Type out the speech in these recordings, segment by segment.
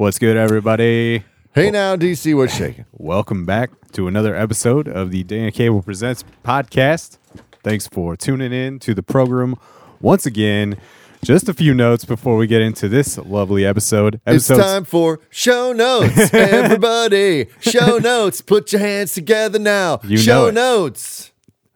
What's good, everybody? Hey now, DC, what's shaking? Welcome back to another episode of the Dana Cable Presents podcast. Thanks for tuning in to the program once again. Just a few notes before we get into this lovely episode. It's time for show notes, everybody. show notes. Put your hands together now. You show know it. notes.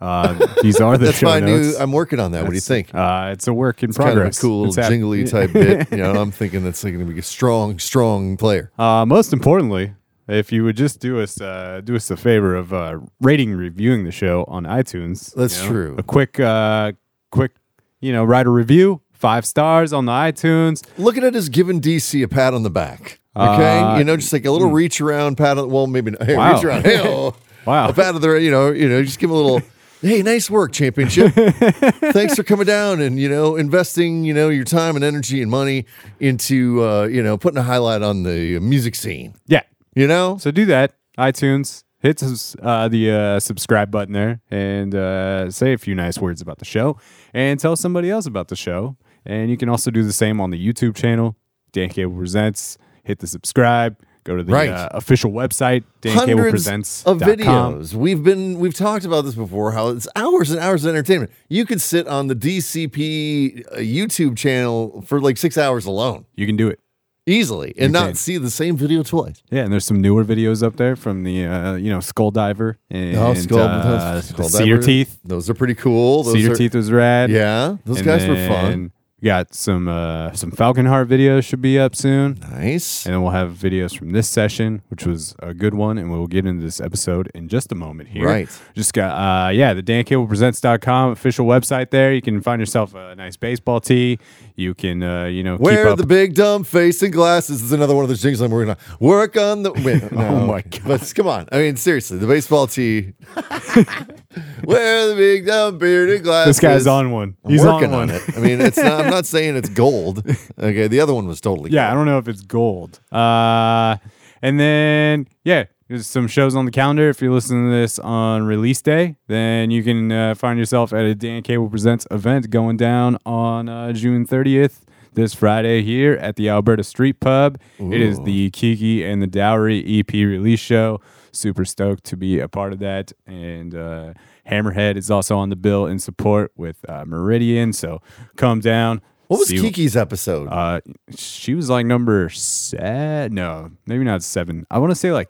Uh, these are the That's show my new. notes. I'm working on that. what do you think? Uh, it's a work in Kind of a progress. cool It's hap- jingly type bit. You know, I'm thinking that's going to be a strong, strong player. Uh, most importantly, if you would just do us uh, do us a favor of uh, rating, and reviewing the show on iTunes. That's you know, true. A quick, uh, quick, you know, write a review, five stars on the iTunes. Look at it as giving DC a pat on the back. Okay, Uh, you know, just like a little reach around, pat. On, well, maybe not. Hey, Wow. reach around. Hey, oh. Wow. a pat of the, you know, you know, just give him a little. Hey, nice work, championship. Thanks for coming down and you know investing you know your time and energy and money into uh, you know putting a highlight on the music scene. Yeah. You know, So do that. iTunes. Hit uh, the uh, subscribe button there and uh, say a few nice words about the show and tell somebody else about the show. And you can also do the same on the YouTube channel, Dan Cable Presents. Hit the subscribe. Go to the Right. uh, official website, hundreds dancablepresents.com. of videos. We've been we've talked about this before. How it's hours and hours of entertainment. You could sit on the DCP uh, YouTube channel for like six hours alone. You can do it. easily and not can. see the same video twice. Yeah, and there's some newer videos up there from the uh, you know Skull Diver and Oh, Skull- uh, Skull Cedar Diver. Teeth. Those are pretty cool. Those Cedar are, Teeth was rad. Yeah, those And guys were fun. then got some uh, some Falcon Heart videos should be up soon. Nice. And then we'll have videos from this session, which was a good one, and we'll get into this episode in just a moment here. Right. Just got uh yeah, the dancablepresents.com official website there. You can find yourself a nice baseball tee. You can uh, you know, keep Wear up the big dumb face and glasses is another one of those things I'm working on. Work on the. Wait, no. Oh my God. But come on, I mean seriously, the baseball tee. Wear the big dumb bearded glasses. this guy's on one. I'm He's working on on, one. it. I mean, it's not. I'm not saying it's gold. Okay, the other one was totally. Yeah, I don't know if it's gold. Uh, and then yeah, there's some shows on the calendar. If you're listening to this on release day, then you can uh, find yourself at a Dan Cable Presents event going down on uh, June 30th. This Friday here at the Alberta Street Pub. It is the Kiki and the Dowry EP release show. Super stoked to be a part of that. And uh, Hammerhead is also on the bill in support with uh, Meridian. So come down. What was Kiki's episode? uh, she was like number seven. No, maybe not seven. I want to say like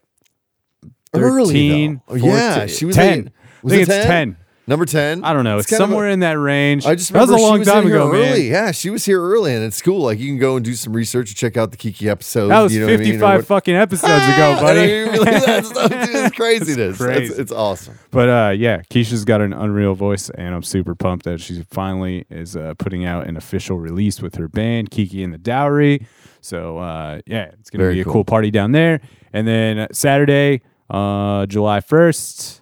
Early, 13, though. Yeah, 14 she was 10. like- was I think it it's 10. Number ten. I don't know. It's, kind of a- somewhere in that range. I just that was remember a long was time ago, early. man. Yeah, she was here early, and it's cool. Like you can go and do some research and check out the Kiki episodes. That was you know what I mean, 55 what- fucking episodes ago, buddy. didn't that stuff, dude. It's craziness. crazy. It's, it's awesome. But uh, yeah, Keisha's got an unreal voice, and I'm super pumped that she finally is uh, putting out an official release with her band, Kiki and the Dowry. So uh, yeah, it's gonna Very be a cool. cool party down there. And then uh, Saturday, uh, July 1st,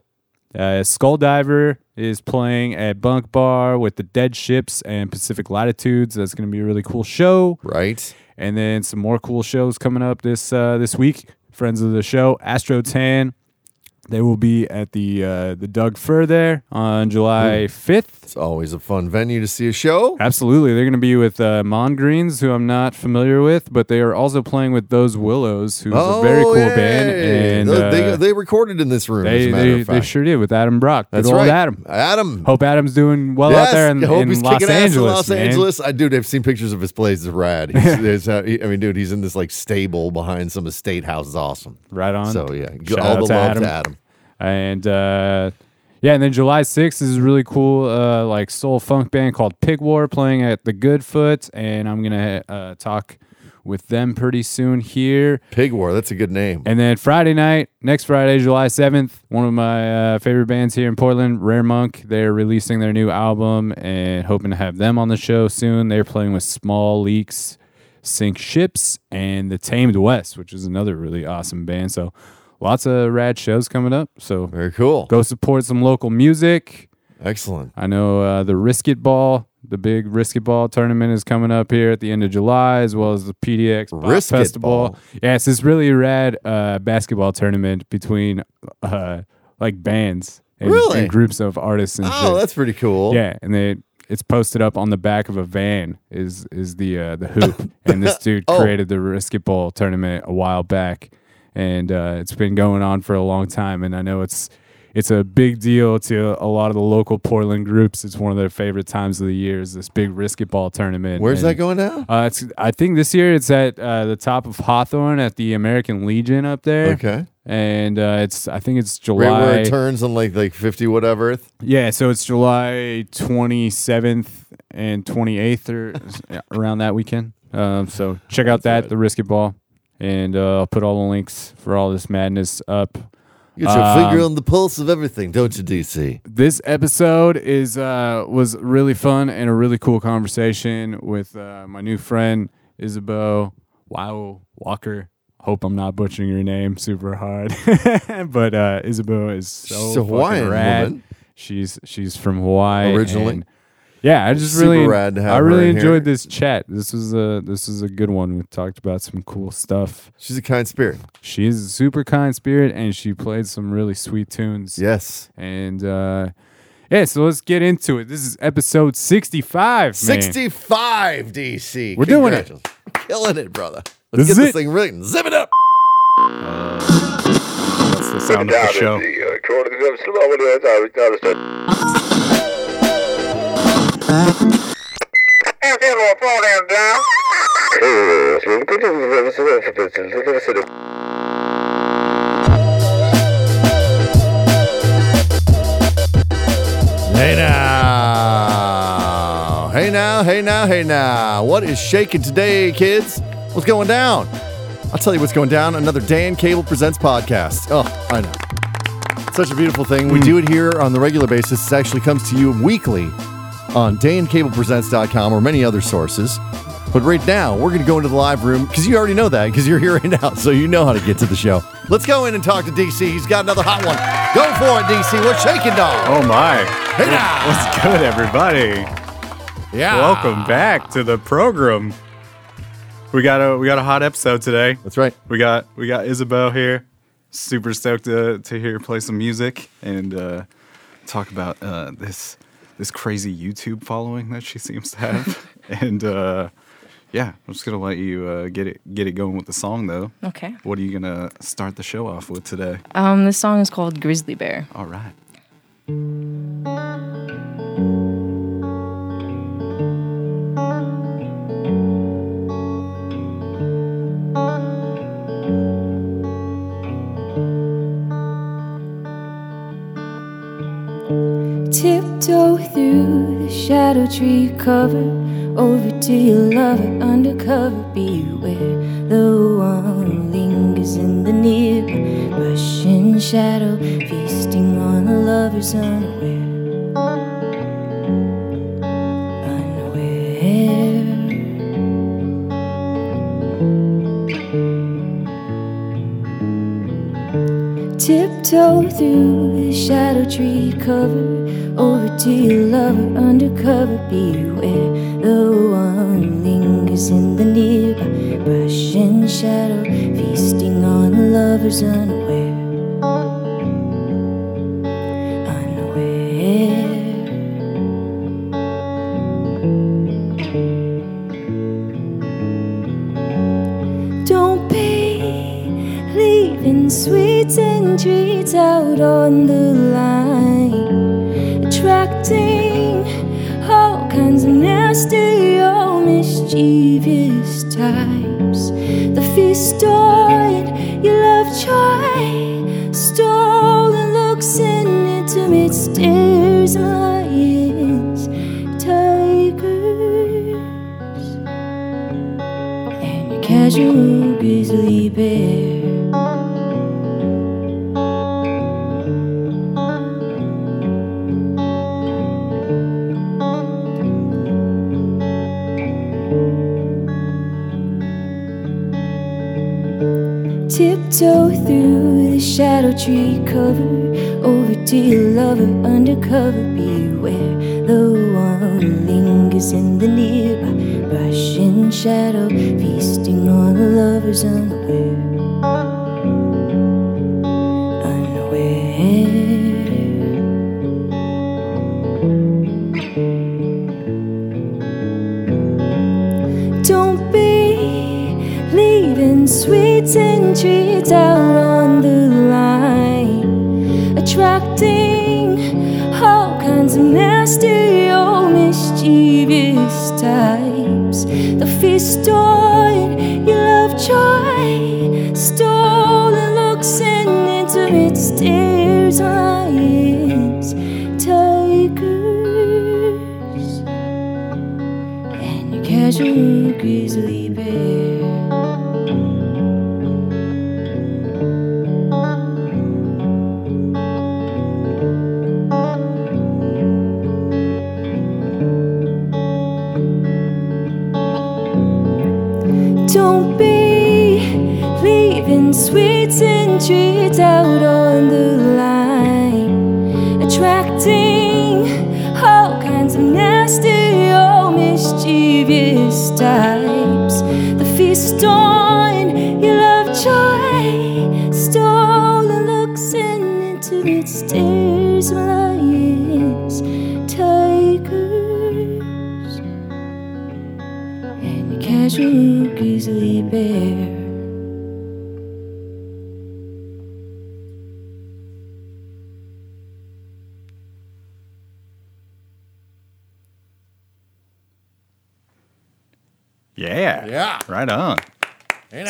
uh, Skull Diver is playing at Bunk Bar with the Dead Ships and Pacific Latitudes. That's gonna be a really cool show Right. and then some more cool shows coming up this uh, this week. Friends of the show, Astro Tan. They will be at the uh, the Doug Fir there on July fifth. It's always a fun venue to see a show. Absolutely, they're going to be with uh, Mon Greens, who I'm not familiar with, but they are also playing with Those Willows, who's a very cool band, and they, they, uh, they recorded in this room. as they a matter they, of they sure did with Adam Brock. That's Good old right. Adam. Adam. Hope Adam's doing well Yes, out there in, in he's Los Angeles. in Los man. Angeles. I dude, I've seen pictures of his place. It's rad. He's, there's, uh, he- I mean, dude, he's in this like stable behind some estate house. It's awesome. Right on. So yeah, Shout all out the love Adam. to Adam. And uh, yeah, and then July 6th is a really cool uh, like soul funk band called Pig War playing at the Goodfoot, and I'm gonna uh, talk with them pretty soon here. Pig War. That's a good name. And then Friday night, next Friday, July 7th, one of my uh, favorite bands here in Portland, Rare Monk, they're releasing their new album and hoping to have them on the show soon. They're playing with Small Leaks, Sink Ships, and The Tamed West, which is another really awesome band. So lots of rad shows coming up. So Very cool. go support some local music. Excellent. I know uh, the Risk It Ball, the big Risk It Ball tournament is coming up here at the end of July, as well as the PDX Bop Risk Festival. Ball. Yeah, it's this really rad uh, basketball tournament between uh, like bands and, Really? and groups of artists and Oh, shit. that's pretty cool. yeah, and they it's posted up on the back of a van. Is is the uh, the hoop, and this dude Oh. created the Riskit Bowl tournament a while back, and uh, it's been going on for a long time. And I know it's it's a big deal to a lot of the local Portland groups. It's one of their favorite times of the year. Is this big Riskit Ball tournament? Where's And, that going now? Uh, it's I think this year it's at uh, the top of Hawthorne at the American Legion up there. Okay. And uh, it's I think it's Right where July. it turns on like like fifty whatever. yeah, so it's July 27th and 28th or around that weekend. Um, so check out that the riskit Ball, and uh, I'll put all the links for all this madness up. Get your Um, finger on the pulse of everything, don't you, DC? This episode is uh, was really fun and a really cool conversation with uh, my new friend Isabeau Wow Walker. Hope I'm not butchering your name super hard, but uh, Isabeau is so She's Hawaiian rad. woman. She's she's from Hawaii Originally. And- yeah, I just Super really rad to have I her really in here. enjoyed this chat. This was a this was a good one. We talked about some cool stuff. She's a kind spirit. She is a super kind spirit, and she played some really sweet tunes. Yes. And uh, yeah, so let's get into it. This is episode 65. man. 65 DC. We're doing it. Congratulations. Killing it, brother. Let's is get this it. thing written. Zip it up. That's the sound of the show. Hey now. Hey now, hey now, hey now. What is shaking today, kids? What's going down? I'll tell you what's going down. Another Dan Cable Presents podcast. Oh, I know. Such a beautiful thing. We hmm. do it here on the regular basis. It actually comes to you weekly on dancablepresents.com or many other sources. But right now, we're going to go into the live room because you already know that because you're here right now, so you know how to get to the show. Let's go in and talk to DC. He's got another hot one. Go for it, DC. We're shaking, dog. Oh my. Hey now. What's good, everybody? Yeah. Welcome back to the program. We got a we got a hot episode today. That's right. We got we got Isabel here. Super stoked to, to hear her play some music and uh, talk about uh, this this crazy YouTube following that she seems to have. and uh, yeah, I'm just gonna let you uh, get it get it going with the song though. Okay. What are you gonna start the show off with today? Um, this song is called Grizzly Bear. All right. Tiptoe through the shadow tree cover over to your lover undercover. Beware, the one lingers in the near brush and shadow, feasting on a lover's. Unaware. Tiptoe through the shadow tree cover over to your lover undercover. Beware, the one lingers in the nearby brush and shadow, feasting on lover's. Unaware.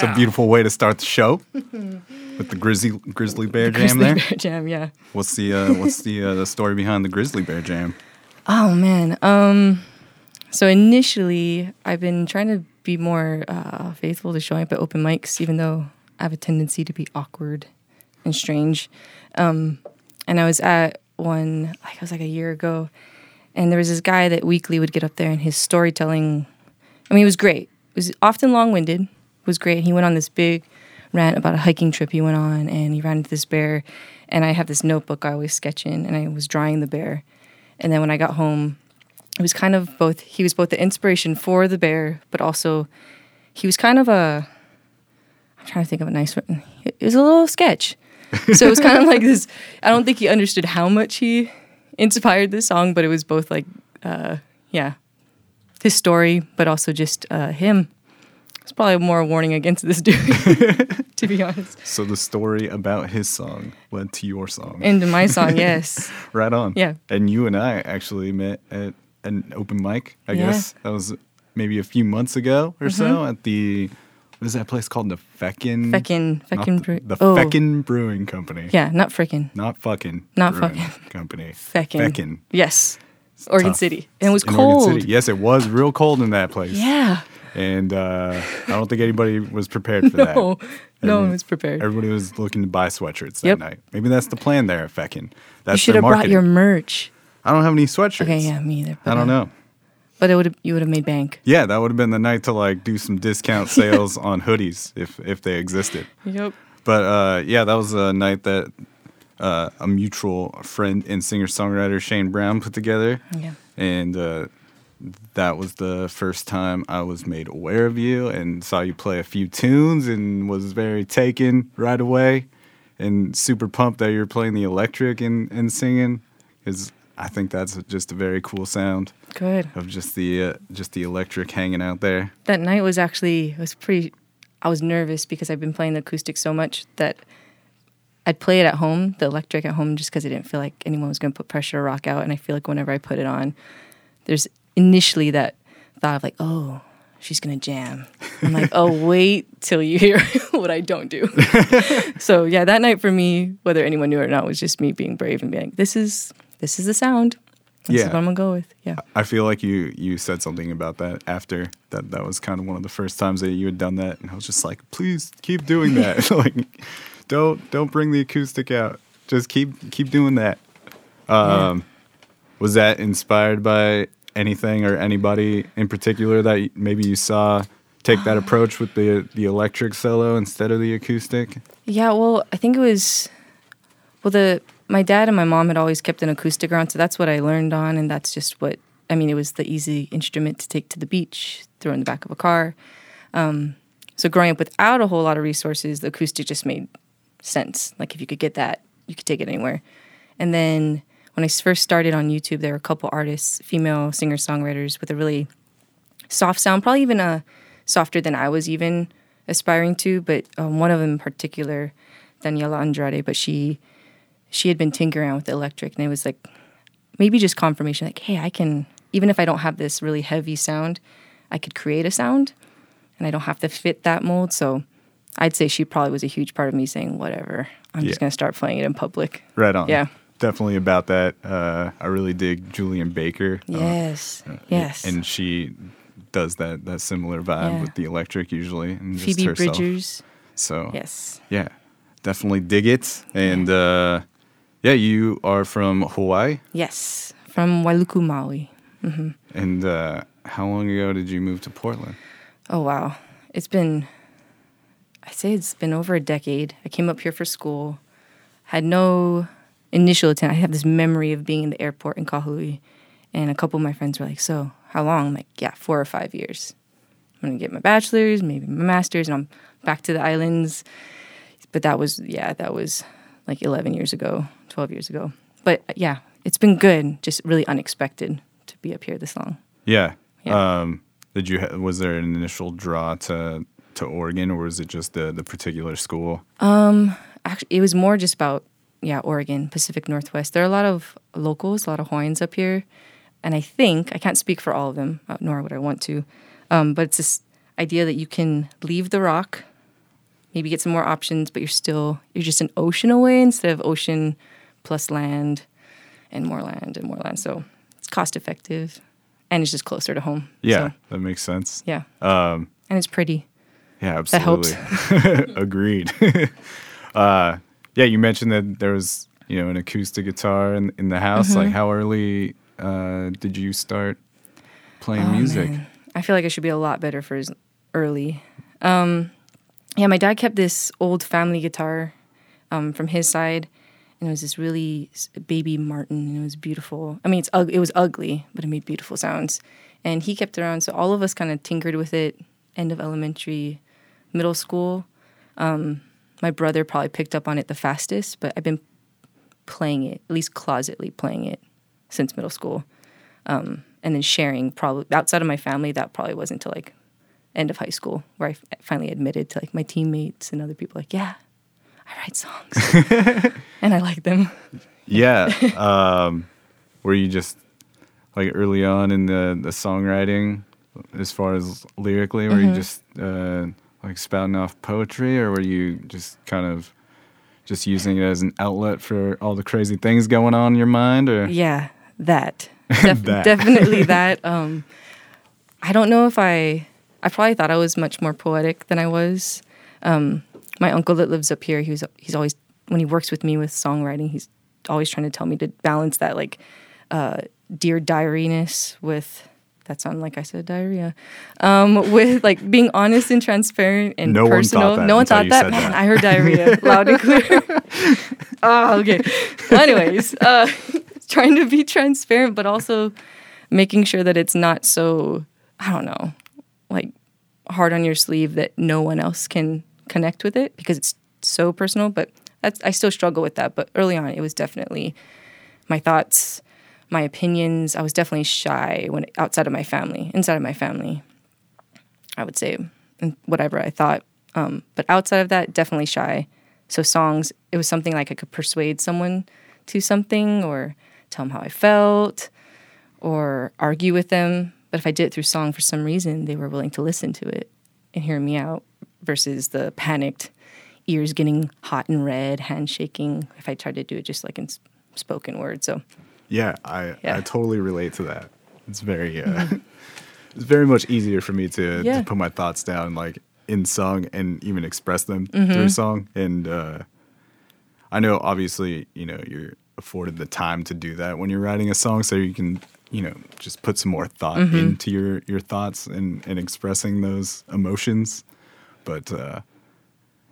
It's a beautiful way to start the show with the grizzly grizzly bear jam Grizzly there. Bear Jam, yeah. What's the uh, what's the uh, the story behind the grizzly bear jam? Oh man. Um so initially I've been trying to be more uh, faithful to showing up at open mics, even though I have a tendency to be awkward and strange. Um and I was at one like it was like a year ago and there was this guy that weekly would get up there and his storytelling I mean it was great. It was often long winded, was great. He went on this big rant about a hiking trip he went on and he ran into this bear and I have this notebook I always sketch in and I was drawing the bear. And then when I got home, it was kind of both he was both the inspiration for the bear, but also he was kind of a I'm trying to think of a nice one. It was a little sketch. So it was kind of like this I don't think he understood how much he inspired this song, but it was both like uh yeah, his story, but also just uh him. It's probably more a warning against this dude, to be honest. So the story about his song led to your song. Into my song, yes. right on. Yeah. And you and I actually met at an open mic. I Yeah. Mm-hmm. guess that was maybe a few months ago or so at the what is that place called? The Feckin. Feckin, Feckin, the, Brew- the oh. Feckin Brewing Company. Yeah, not frickin'. Not fucking. Not brewing fucking. Company. Feckin. Feckin. Yes. Oregon tough. City. And it was In Oregon cold. City. Yes, it was real cold in that place. Yeah. And uh, I don't think anybody was prepared for that. No, no one was prepared. Everybody was looking to buy sweatshirts that night. Maybe that's the plan there at Feckin. That's You should have brought your merch. I don't have any sweatshirts. Okay, yeah, me either. I don't uh, know. But it would you would have made bank. Yeah, that would have been the night to like do some discount sales on hoodies if if they existed. Yep. But uh, yeah, that was a night that uh, a mutual friend and singer songwriter Shane Brown put together, Yeah. and uh, that was the first time I was made aware of you and saw you play a few tunes and was very taken right away, and super pumped that you're playing the electric and and singing, because I think that's just a very cool sound Good. of just the uh, just the electric hanging out there. That night was actually was pretty I was nervous because I've been playing the acoustic so much that I'd play it at home, the electric at home, just because I didn't feel like anyone was going to put pressure to rock out. And I feel like whenever I put it on, there's initially that thought of like, oh, she's to jam. I'm like, oh, wait till you hear what I don't do. so yeah, that night for me, whether anyone knew it or not, was just me being brave and being like, this is this is the sound. This Yeah. is what I'm gonna go with. Yeah. I feel like you you said something about that after that. That was kind of one of the first times that you had done that, and I was just like, please keep doing that. like, don't don't bring the acoustic out. Just keep keep doing that. Um, Was that inspired by anything or anybody in particular that maybe you saw take that approach with the the electric solo instead of the acoustic? Yeah, well, I think it was well the my dad and my mom had always kept an acoustic around, so that's what I learned on and that's just what I mean, it was the easy instrument to take to the beach, throw in the back of a car. Um, so growing up without a whole lot of resources, the acoustic just made sense. Like if you could get that, you could take it anywhere. And then when I first started on YouTube, there were a couple artists, female singer songwriters with a really soft sound, probably even a softer than I was even aspiring to, but um, one of them in particular, Daniela Andrade, but she she had been tinkering around with the electric, and it was like maybe just confirmation, like, hey, I can even if I don't have this really heavy sound, I could create a sound, and I don't have to fit that mold. So I'd say she probably was a huge part of me saying, whatever, I'm Yeah. just gonna start playing it in public. Right on. Yeah. Definitely about that. Uh, I really dig Julien Baker. uh, Yes, yes. And she does that that similar vibe Yeah. with the electric usually, and just Phoebe herself. Bridgers. So Yes. yeah, definitely dig it. And uh, yeah, you are from Hawaii. Yes. From Wailuku, Maui. And uh, how long ago did you move to Portland? Oh wow. It's been I'd say it's been over a decade. I came up here for school. Had no initial attempt, I have this memory of being in the airport in Kahului. And a couple of my friends were like, So, how long? I'm like, Yeah, four or five years. I'm gonna get my bachelor's, maybe my master's, and I'm back to the islands. But that was yeah, that was like eleven years ago, twelve years ago. But yeah, it's been good, just really unexpected to be up here this long. Yeah. Yeah. Um, did you ha- was there an initial draw to to Oregon, or was it just the the particular school? Um, actually it was more just about yeah oregon pacific northwest there are a lot of locals a lot of hawaiians up here and i think i can't speak for all of them uh, nor would i want to um, but it's this idea that you can leave the rock maybe get some more options but you're still you're just an ocean away instead of ocean plus land and more land and more land so it's cost effective and it's just closer to home Yeah, So, that makes sense. yeah Um, and it's pretty yeah, That helps. absolutely. Agreed. uh, yeah, you mentioned that there was you know an acoustic guitar in in the house. Mm-hmm. Like, how early uh, did you start playing Oh, music? man. I feel like I should be a lot better for early. Um, yeah, my dad kept this old family guitar um, from his side, and it was this really baby Martin, and it was beautiful. I mean, it's it was ugly, but it made beautiful sounds. And he kept it around, so all of us kind of tinkered with it. End of elementary, middle school. Um, my brother probably picked up on it the fastest, but I've been playing it, at least closetly playing it, since middle school and then sharing probably outside of my family that probably wasn't until like end of high school where I f- finally admitted to like my teammates and other people like yeah i write songs and i like them Yeah. um, were you just like early on in the the songwriting, as far as lyrically, were Mm-hmm. you just uh, like spouting off poetry, or were you just kind of just using it as an outlet for all the crazy things going on in your mind, or? Yeah that, Def- That. definitely that. Um i don't know if i i probably thought i was much more poetic than i was. Um my uncle that lives up here he was he's always when he works with me with songwriting he's always trying to tell me to balance that like uh dear diaryness with that sound like I said diarrhea. Um, with like being honest and transparent and No one thought personal. that no one thought that. Man, that. I heard diarrhea loud and clear. oh, okay. Well, anyways, uh, trying to be transparent, but also making sure that it's not so I don't know, like hard on your sleeve that no one else can connect with it because it's so personal. But that's, I still struggle with that. But early on, it was definitely my thoughts, my opinions. I was definitely shy when outside of my family, inside of my family. I would say whatever I thought, um, but outside of that, definitely shy. So songs, it was something like I could persuade someone to something or tell them how I felt or argue with them. But if I did it through song for some reason, they were willing to listen to it and hear me out versus the panicked ears getting hot and red, hand shaking if I tried to do it just like in spoken word. So yeah, I Yeah. Mm-hmm. I totally relate to that. It's very uh, it's very much easier for me to, Yeah. to put my thoughts down like in song and even express them Mm-hmm. through song. And uh, I know obviously you know you're afforded the time to do that when you're writing a song, so you can you know just put some more thought Mm-hmm. into your your thoughts and and expressing those emotions. But uh,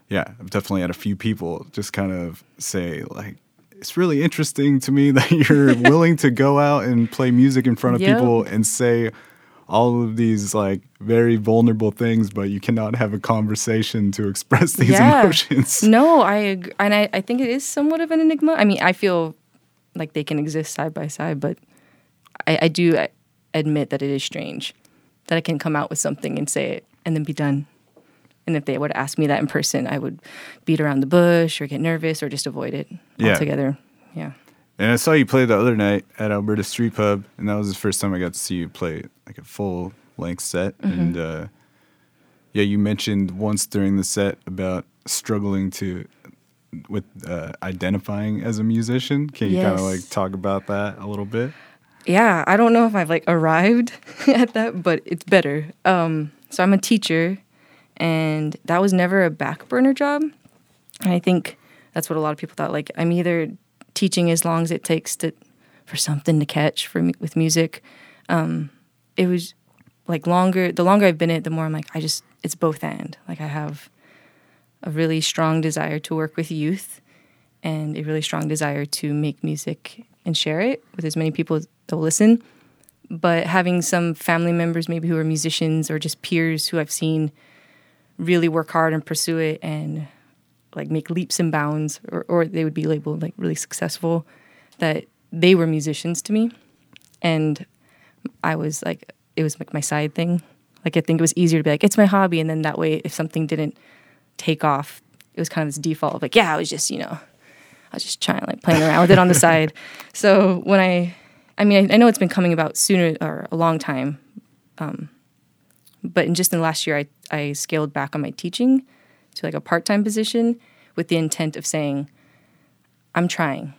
yeah, I've definitely had a few people just kind of say like. It's really interesting to me that you're willing to go out and play music in front of Yep. people and say all of these like very vulnerable things, but you cannot have a conversation to express these emotions. No, I agree. and I, I think it is somewhat of an enigma. I mean, I feel like they can exist side by side, but I, I do admit that it is strange that I can come out with something and say it and then be done. And if they would ask me that in person, I would beat around the bush or get nervous or just avoid it Yeah. altogether. Yeah. And I saw you play the other night at Alberta Street Pub, and that was the first time I got to see you play like a full length set. And uh, yeah, you mentioned once during the set about struggling to with uh, identifying as a musician. Can you kind of like talk about that a little bit? yeah, I don't know if I've like arrived at that, but it's better. Um, so I'm a teacher, and that was never a back burner job. And I think that's what a lot of people thought. Like I'm either teaching as long as it takes to for something to catch for me with music. Um, it was like longer. The longer I've been it, the more I'm like I just it's both and. Like I have a really strong desire to work with youth and a really strong desire to make music and share it with as many people that will listen. But having some family members, maybe who are musicians or just peers who I've seen really work hard and pursue it and like make leaps and bounds, or, or they would be labeled like really successful, that they were musicians to me. And I was like, it was like my side thing. Like, I think it was easier to be like, it's my hobby. And then that way, if something didn't take off, it was kind of this default of like, yeah, I was just, you know, I was just trying like playing around with it on the side. So when I, I mean, I, I know it's been coming about sooner or a long time, um, but in just in the last year, I I scaled back on my teaching to like a part time position with the intent of saying, I'm trying,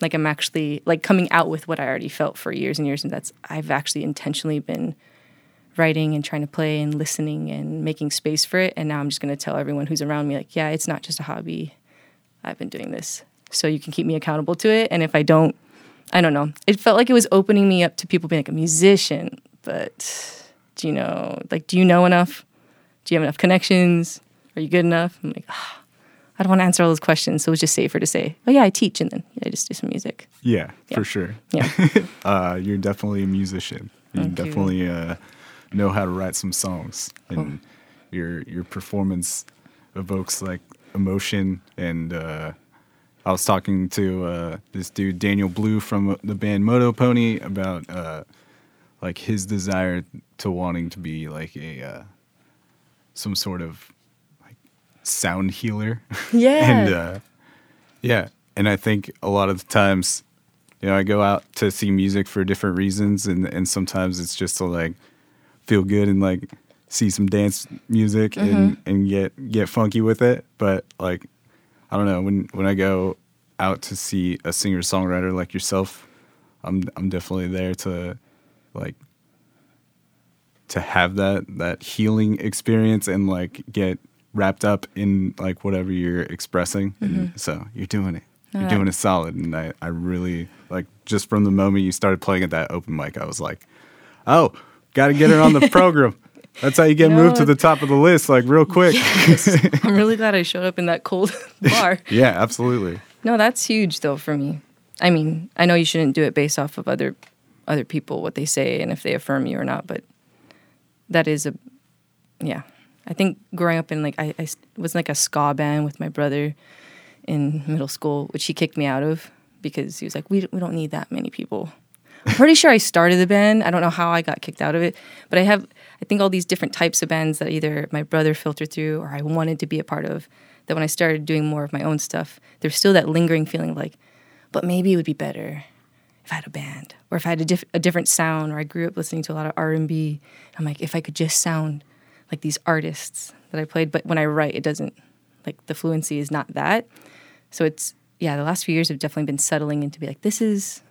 like I'm actually like coming out with what I already felt for years and years, and that's I've actually intentionally been writing and trying to play and listening and making space for it, and now I'm just going to tell everyone who's around me like, yeah, it's not just a hobby. I've been doing this. So you can keep me accountable to it. And if I don't, I don't know. It felt like it was opening me up to people being like a musician, but do you know, like, do you know enough? Do you have enough connections? Are you good enough? I'm like, ah, I don't want to answer all those questions. So it was just safer to say, oh, yeah, I teach and then yeah, I just do some music. Yeah, Yeah. for sure. Yeah. Uh, you're definitely a musician. You Thank you. definitely uh, know how to write some songs, and your your performance evokes like emotion. And uh, I was talking to uh, this dude Daniel Blue from the band Moto Pony about uh, like his desire to wanting to be like a uh, some sort of like sound healer. Yeah. and uh, yeah, and I think a lot of the times, you know, I go out to see music for different reasons, and and sometimes it's just to like feel good and like see some dance music and and get get funky with it. But like, I don't know when when I go out to see a singer songwriter like yourself, I'm I'm definitely there to like to have that that healing experience and like get wrapped up in like whatever you're expressing. And so you're doing it. You're Uh, doing it solid. And I, I really like just from the moment you started playing at that open mic i was like oh gotta get her on the program. That's how you get moved to the top of the list like real quick. I'm really glad I showed up in that cold bar. yeah absolutely. No, that's huge though for me. I mean, I know you shouldn't do it based off of other other people what they say and if they affirm you or not, but that is a yeah. I think growing up in like I was in, like a ska band with my brother in middle school, which he kicked me out of because he was like, "We we don't need that many people." I'm pretty sure I started the band. I don't know how I got kicked out of it, but I have I think all these different types of bands that either my brother filtered through or I wanted to be a part of. That when I started doing more of my own stuff, there's still that lingering feeling of like, but maybe it would be better if I had a band or if I had a, diff- a different sound. Or I grew up listening to a lot of R and B. I'm like, if I could just sound like these artists that I played, but when I write, it doesn't like the fluency is not that. So it's yeah, the last few years have definitely been settling into be like, this is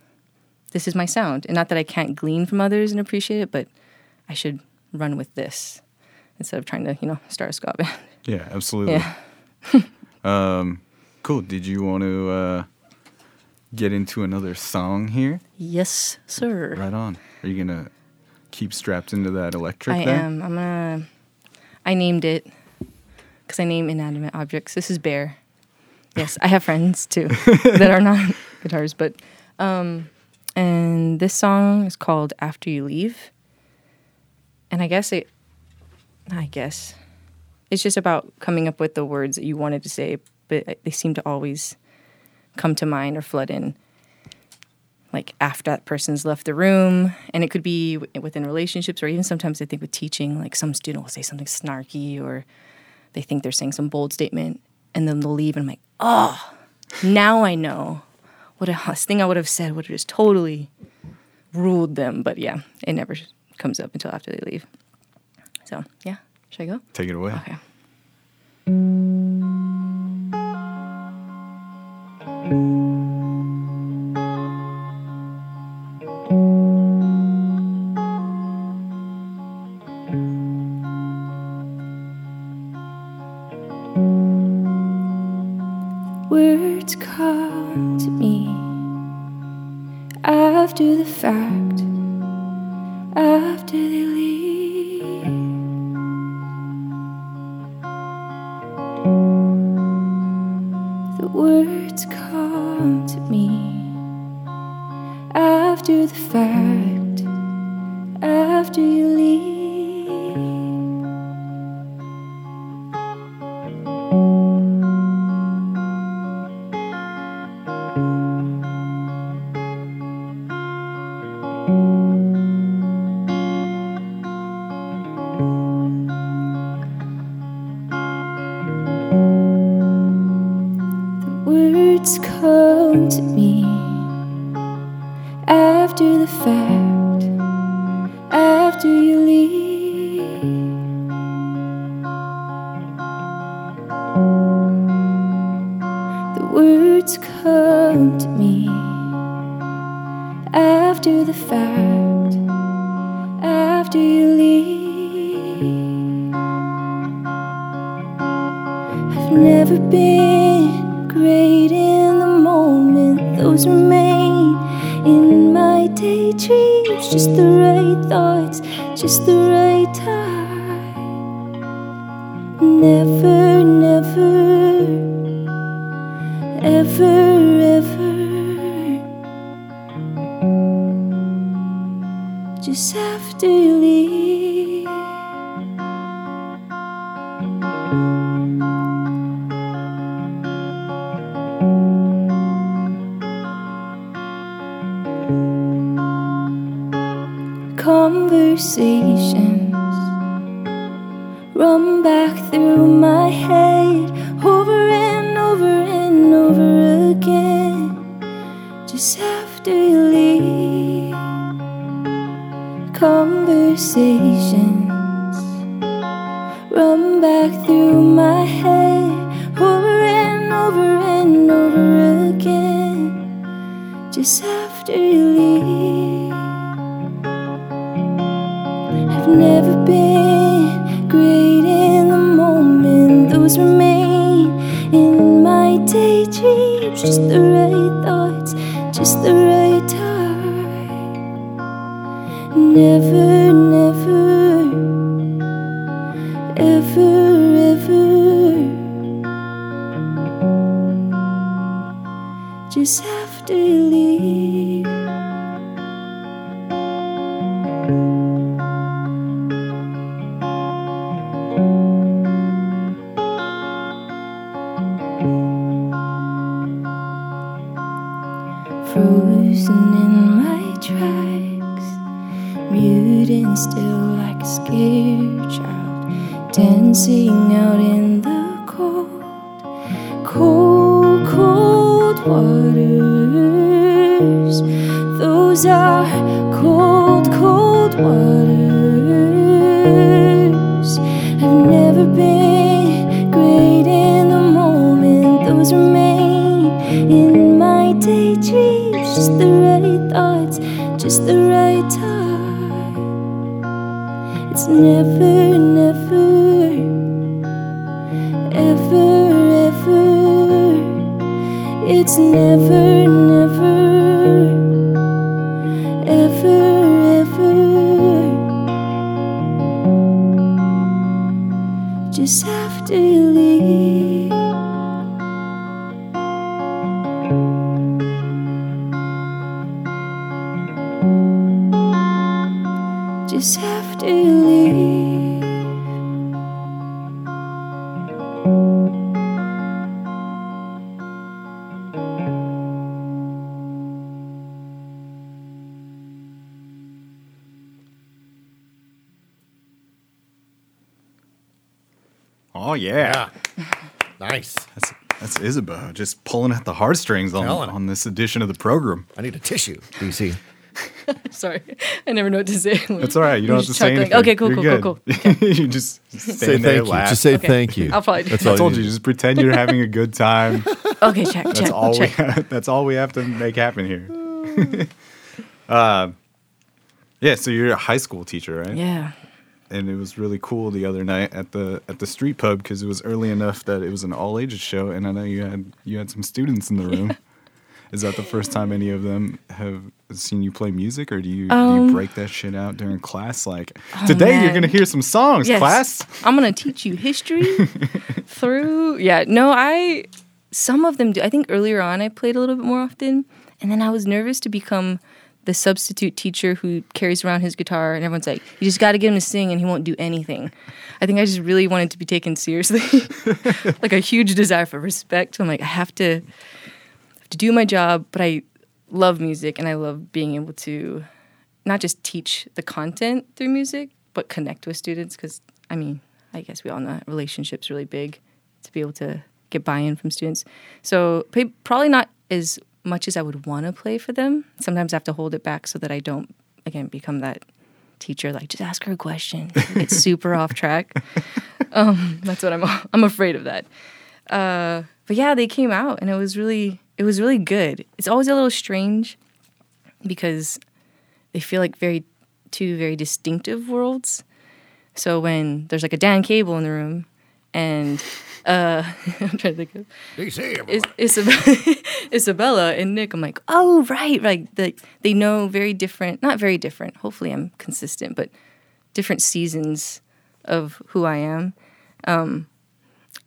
this is my sound, and not that I can't glean from others and appreciate it, but I should run with this instead of trying to you know start a ska band. yeah absolutely yeah. cool did you want to uh get into another song here Yes, sir. right on are you gonna keep strapped into that electric I there am. I'm gonna. I named it because I name inanimate objects. This is Bear. Yes, I have friends too that are not guitars, but um, and this song is called "After You Leave," and I guess it. I guess it's just about coming up with the words that you wanted to say, but they seem to always come to mind or flood in like after that person's left the room and it could be within relationships or even sometimes i think with teaching like some student will say something snarky or they think they're saying some bold statement, and then they'll leave, and I'm like, oh, now I know what a thing I would have said would have just totally ruled them. But yeah, it never comes up until after they leave. So yeah, should I go? Take it away. Okay. Words to me after the fact, after you leave. I've never been great in the moment. Those remain in my daydreams. Just the right thoughts, just the right time. Never, tracks, mute and still like a scared child, dancing out in the cold, cold, cold waters. Those are the right time. It's never, never, ever, ever. It's never, Oh yeah. Nice. That's that's Isabel just pulling at the heartstrings on, Telling on this edition of the program. I need a tissue, DC. Sorry, I never know what to say. That's all right. You don't have to just say anything. Okay, cool, You're cool, good. cool, you just stand Say thank you. Just say Okay. thank you. I'll probably do That's that. all I told need. you, just pretend you're having a good time. Okay, check, That's check, all check. we. That's all we have to make happen here. uh, yeah. So you're a high school teacher, right? Yeah. And it was really cool the other night at the at the street pub because it was early enough that it was an all ages show, and I know you had you had some students in the room. Is that the first time any of them have seen you play music, or do you do Um, you break that shit out during class? Like today, you're gonna hear some songs, Yes. class. I'm gonna teach you history through. Yeah, no, I. Some of them do. I think earlier on I played a little bit more often, and then I was nervous to become the substitute teacher who carries around his guitar, and everyone's like, "You just got to get him to sing, and he won't do anything." I think I just really wanted to be taken seriously, like a huge desire for respect. I'm like, I have to, have to do my job, but I love music, and I love being able to not just teach the content through music, but connect with students. Because I mean, I guess we all know relationships really big to be able to get buy-in from students. So probably not as much as I would want to play for them. Sometimes I have to hold it back so that I don't again become that teacher like just ask her a question. It's super off track. Um, that's what I'm. I'm afraid of that. Uh, but yeah, they came out and it was really it was really good. It's always a little strange because they feel like very two very distinctive worlds. So when there's like a Dan Cable in the room, and uh, I'm trying to think of DC. Is, Isabella, Isabella and Nick, I'm like, oh right, right. They they know very different, not very different. Hopefully, I'm consistent, but different seasons of who I am. Um,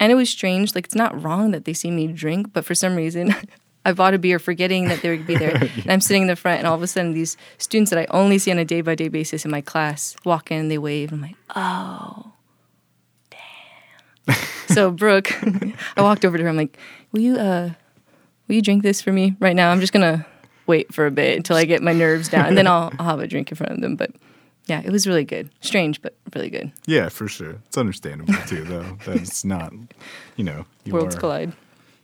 and it was strange. Like it's not wrong that they see me drink, but for some reason. I bought a beer forgetting that they would be there. And I'm sitting in the front, and all of a sudden, these students that I only see on a day by day basis in my class walk in and they wave. And I'm like, oh. So, Brooke, I walked over to her. I'm like, will you, uh, will you drink this for me right now? I'm just going to wait for a bit until I get my nerves down, and then I'll, I'll have a drink in front of them. But yeah, it was really good. Strange, but really good. Yeah, for sure. It's understandable too, though. That's not, you know, you Worlds are- collide.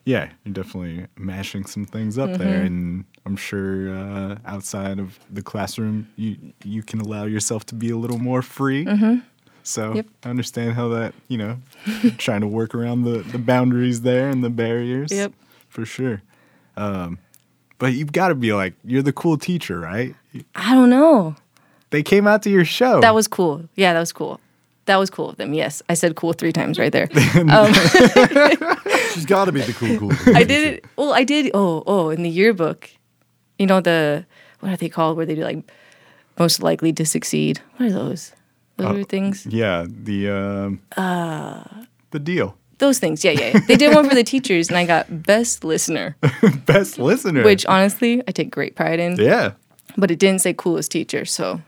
Yeah, you're definitely mashing some things up Mm-hmm. there, and I'm sure uh, outside of the classroom, you you can allow yourself to be a little more free. So. Yep. I understand how that you know, trying to work around the the boundaries there and the barriers. Yep. for sure. Um, but you've got to be like you're the cool teacher, right? I don't know. They came out to your show. That was cool. Yeah, that was cool. That was cool of them. Yes, I said cool three times right there. She's got to be the cool, cool. cool I did it. Well, I did. Oh, oh, in the yearbook, you know the what are they called? Where they do like most likely to succeed. What are those? Those are things. yeah, the um, Uh. the deal. Those things. Yeah, yeah. yeah. They did one for the teachers, and I got best listener, Best listener. which honestly I take great pride in. yeah, But it didn't say coolest teacher, so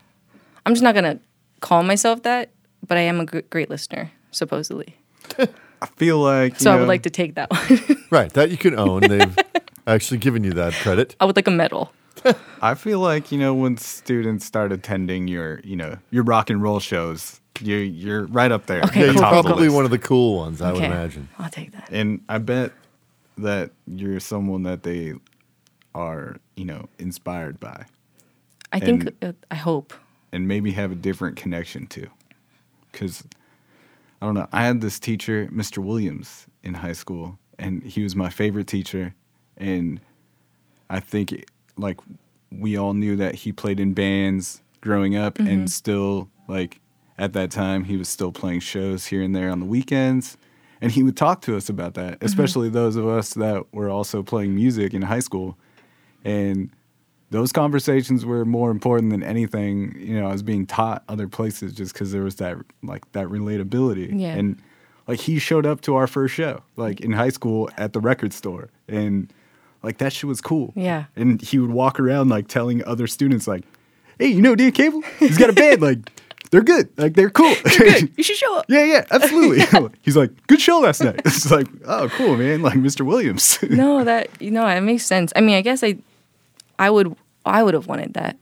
I'm just not gonna call myself that. But I am a great listener, supposedly. I feel like So you I would like to take that one. Right, that you can own. They've actually given you that credit. I would like a medal. I feel like you know when students start attending your you know your rock and roll shows, you you're right up there. Okay, Yeah, the you're cool, of the probably one of the cool ones, I would imagine. I'll take that. And I bet that you're someone that they are you know inspired by, I think. Uh, I hope. and maybe have a different connection to. Because I don't know, I had this teacher, Mr. Williams, in high school, and he was my favorite teacher, and I think like we all knew that he played in bands growing up and mm-hmm. still like at that time he was still playing shows here and there on the weekends. And he would talk to us about that mm-hmm. especially those of us that were also playing music in high school. And those conversations were more important than anything you know i was being taught other places just because there was that like that relatability. Yeah. and like he showed up to our first show like mm. in high school at the record store. And like that shit was cool Yeah. and he would walk around like telling other students like hey you know dan cable he's got a band like they're good like they're cool Good. You should show up. yeah yeah absolutely he's like good show last night it's like oh cool man like mr williams no, that you know, it makes sense. I mean, I guess I, I would, I would have wanted that,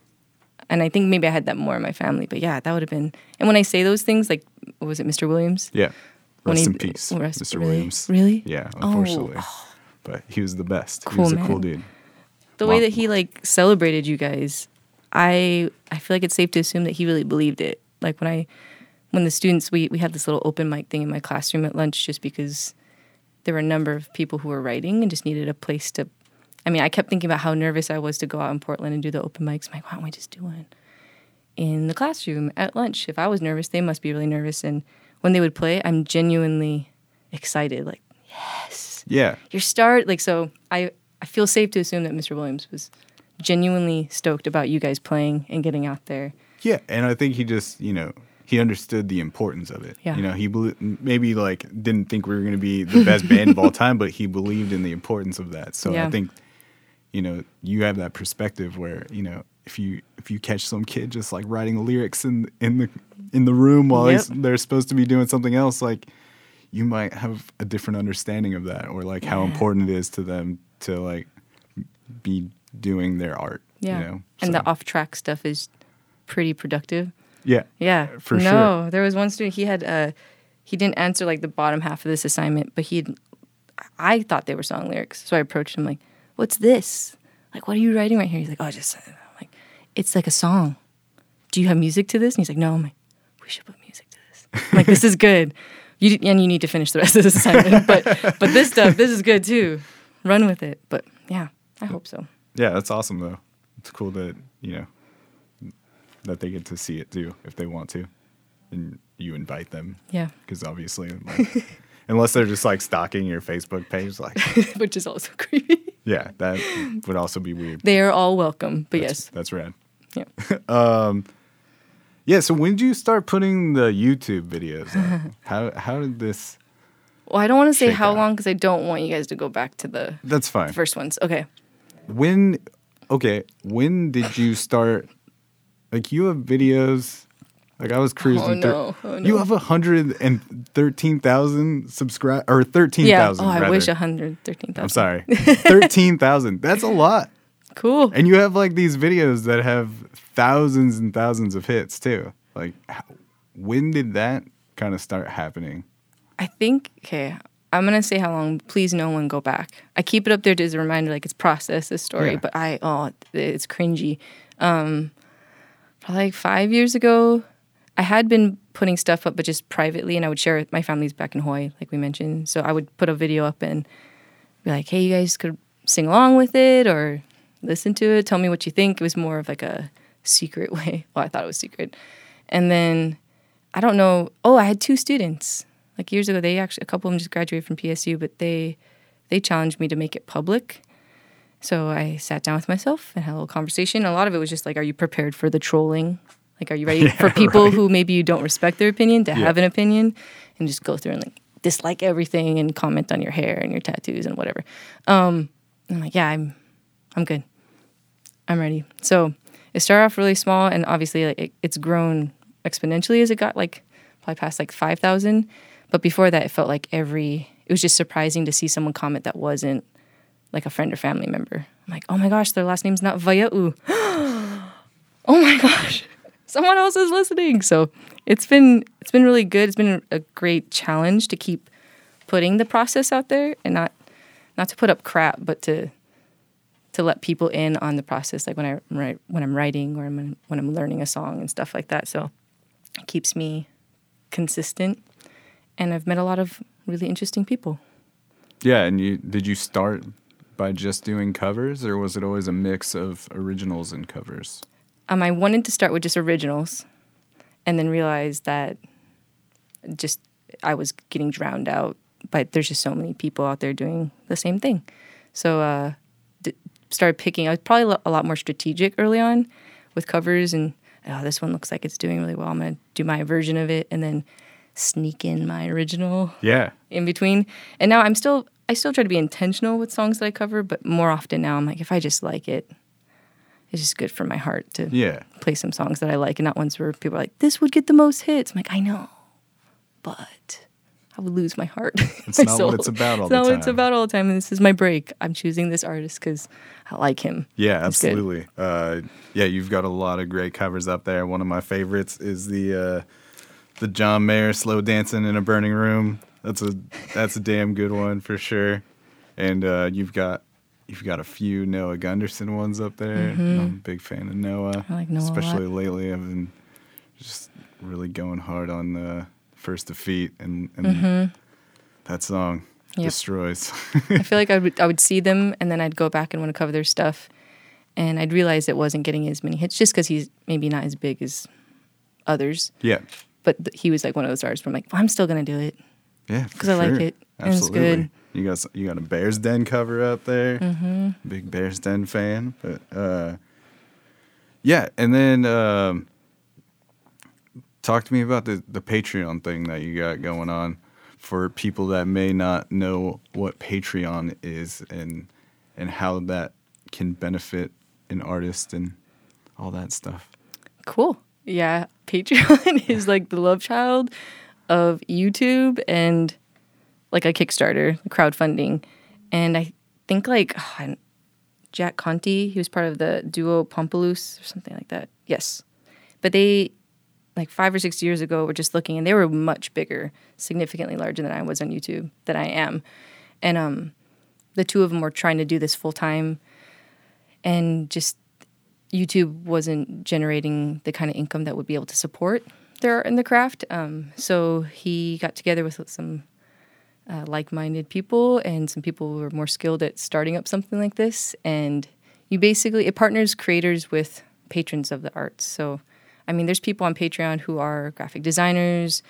and I think maybe I had that more in my family. But yeah, that would have been. And when I say those things, like, what was it, Mr. Williams? yeah when Rest he- in peace, rest- Mr. really? Williams. Really? Yeah, Oh. unfortunately. Oh. But he was the best. he Cool, was a cool dude. the way that he like celebrated you guys i i feel like it's safe to assume that he really believed it. Like when i when the students we we had this little open mic thing in my classroom at lunch just because there were a number of people who were writing and just needed a place to i mean i kept thinking about how nervous i was to go out in portland and do the open mics. I'm like why don't we just do one in the classroom at lunch? If i was nervous they must be really nervous. And when they would play i'm genuinely excited like Yeah. your start like so i i feel safe to assume that mr williams was genuinely stoked about you guys playing and getting out there Yeah, and I think he just, you know, he understood the importance of it. Yeah. You know, he belie- maybe like didn't think we were going to be the best band of all time, but he believed in the importance of that. So Yeah. I think, you know, you have that perspective where, you know, if you if you catch some kid just like writing lyrics in in the in the room while Yep. they're supposed to be doing something else, like you might have a different understanding of that or like how Yeah. important it is to them to like be doing their art. yeah. You know? and So, the off track stuff is pretty productive. Yeah. yeah. For no sure. No, there was one student he had uh he didn't answer like the bottom half of this assignment but he i thought they were song lyrics. So i approached him like what's this? Like what are you writing right here? He's like oh just I'm like it's like a song. Do you have music to this? And he's like no. I'm like we should put music to this. I'm like this is good you and you need to finish the rest of this assignment but but this stuff this is good too. Run with it but yeah i hope so. Yeah, that's awesome though. It's cool that you know that they get to see it too if they want to, and you invite them. Yeah. Because obviously, like, unless they're just like stalking your Facebook page, like which is also creepy. Yeah, that would also be weird. they are all welcome but That's, yes. that's rad. yeah um, Yeah. So when did you start putting the YouTube videos? Up? how how did this? Well, I don't want to say how out. long because I don't want you guys to go back to the That's fine. first ones. Okay. when okay when did you start like you have videos like i was cruising oh, through no. Oh, you have a hundred and thirteen thousand subscribe or thirteen Yeah. thousand Oh, I rather. wish a hundred thirteen thousand. i'm sorry thirteen thousand that's a lot Cool. and you have like these videos that have thousands and thousands of hits too like how, when did that kind of start happening I think. Okay. I'm gonna say how long. Please, no one go back. I keep it up there as a reminder, like it's process this story. Yeah. But I oh, it's cringy. Um, probably like five years ago, I had been putting stuff up, but just privately, and I would share it. My family's back in Hawaii, like we mentioned. So I would put a video up and be like, "Hey, you guys could sing along with it or listen to it. Tell me what you think." It was more of like a secret way. Well, I thought it was secret. And then I don't know. Oh, I had two students like years ago. They actually a couple of them just graduated from PSU, but they they challenged me to make it public. So I sat down with myself and had a little conversation. A lot of it was just like, "Are you prepared for the trolling? Like, are you ready for people who maybe you don't respect their opinion to have an opinion and just go through and like dislike everything and comment on your hair and your tattoos and whatever?" Um, I'm like, "Yeah, I'm I'm good. I'm ready." So it started off really small, and obviously, like it, it's grown exponentially as it got like probably past like five thousand. But before that, it felt like every it was just surprising to see someone comment that wasn't like a friend or family member. I'm like, oh my gosh, their last name's not Vaya'u. oh my gosh, someone else is listening. So it's been it's been really good. It's been a great challenge to keep putting the process out there and not not to put up crap, but to to let people in on the process, like when I write when I'm writing or when, when I'm learning a song and stuff like that. So it keeps me consistent, and I've met a lot of really interesting people. yeah and you did you start by just doing covers or was it always a mix of originals and covers Um, I wanted to start with just originals, and then realized that just I was getting drowned out. But there's just so many people out there doing the same thing, so uh, started picking. I was probably a lot more strategic early on with covers, and oh, this one looks like it's doing really well. I'm gonna do my version of it, and then sneak in my original yeah in between. And now I'm still I still try to be intentional with songs that I cover, but more often now I'm like if I just like it, it's just good for my heart to yeah play some songs that I like and not ones where people are like, This would get the most hits. I'm like, I know. But I would lose my heart. It's my not what it's about all it's the not what it's time. about all the time. And this is my break. I'm choosing this artist because I like him. Yeah, good. absolutely. Uh, yeah, you've got a lot of great covers up there. One of my favorites is the uh, the John Mayer "Slow Dancing in a Burning Room." That's a that's a damn good one for sure. And uh, you've got you've got a few Noah Gundersen ones up there. I'm a big fan of Noah. Mm-hmm. I like Noah. Especially lately, I've been just really going hard on the first defeat and, and that song Mm-hmm. Yep. destroys. I feel like I would I would see them and then I'd go back and want to cover their stuff, and I'd realize it wasn't getting as many hits just because he's maybe not as big as others. yeah. But th- he was like one of those artists where I'm like, well, I'm still gonna do it. Yeah, 'Cause I like it, and it's Absolutely. good. You got you got a Bear's Den cover up there. Mm-hmm. Big Bear's Den fan, but uh, yeah. And then um, talk to me about the the Patreon thing that you got going on for people that may not know what Patreon is and and how that can benefit an artist and all that stuff. Cool. Yeah, Patreon is like the love child of YouTube and like a Kickstarter, crowdfunding. And I think like ah, Jack Conte, he was part of the duo Pomplamoose or something like that. Yes. But they like 5 or 6 years ago were just looking and they were much bigger, significantly larger than I was on YouTube, than I am. And um the two of them were trying to do this full time and just YouTube wasn't generating the kind of income that would be able to support their art in the craft. Um, so he got together with some uh, like-minded people and some people who were more skilled at starting up something like this. And you basically it partners creators with patrons of the arts. So, I mean, there's people on Patreon who are graphic designers,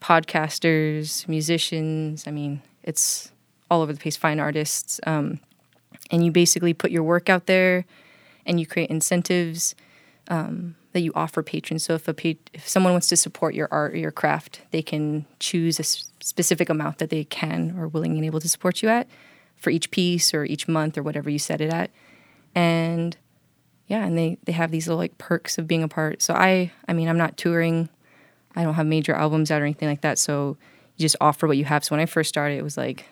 podcasters, musicians. I mean, it's all over the place. Fine artists. Um, and you basically put your work out there and you create incentives um, that you offer patrons. So if a pa- if someone wants to support your art or your craft, they can choose a s- specific amount that they can or willing and able to support you at for each piece or each month or whatever you set it at. And yeah, and they they have these little like perks of being a part. So I I mean I'm not touring. I don't have major albums out or anything like that. So you just offer what you have. So when I first started, it was like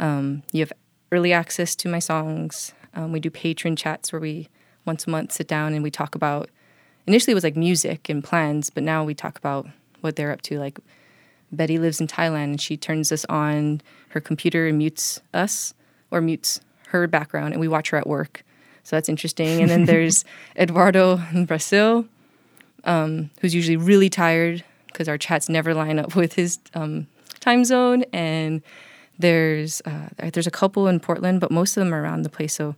um, you have early access to my songs. Um, we do patron chats where we once a month sit down and we talk about. Initially, it was like music and plans, but now we talk about what they're up to. Like Betty lives in Thailand and she turns us on her computer and mutes us or mutes her background, and we watch her at work. So that's interesting. And then there's Eduardo in Brazil, um, who's usually really tired because our chats never line up with his um, time zone. And there's uh, there's a couple in Portland, but most of them are around the place. So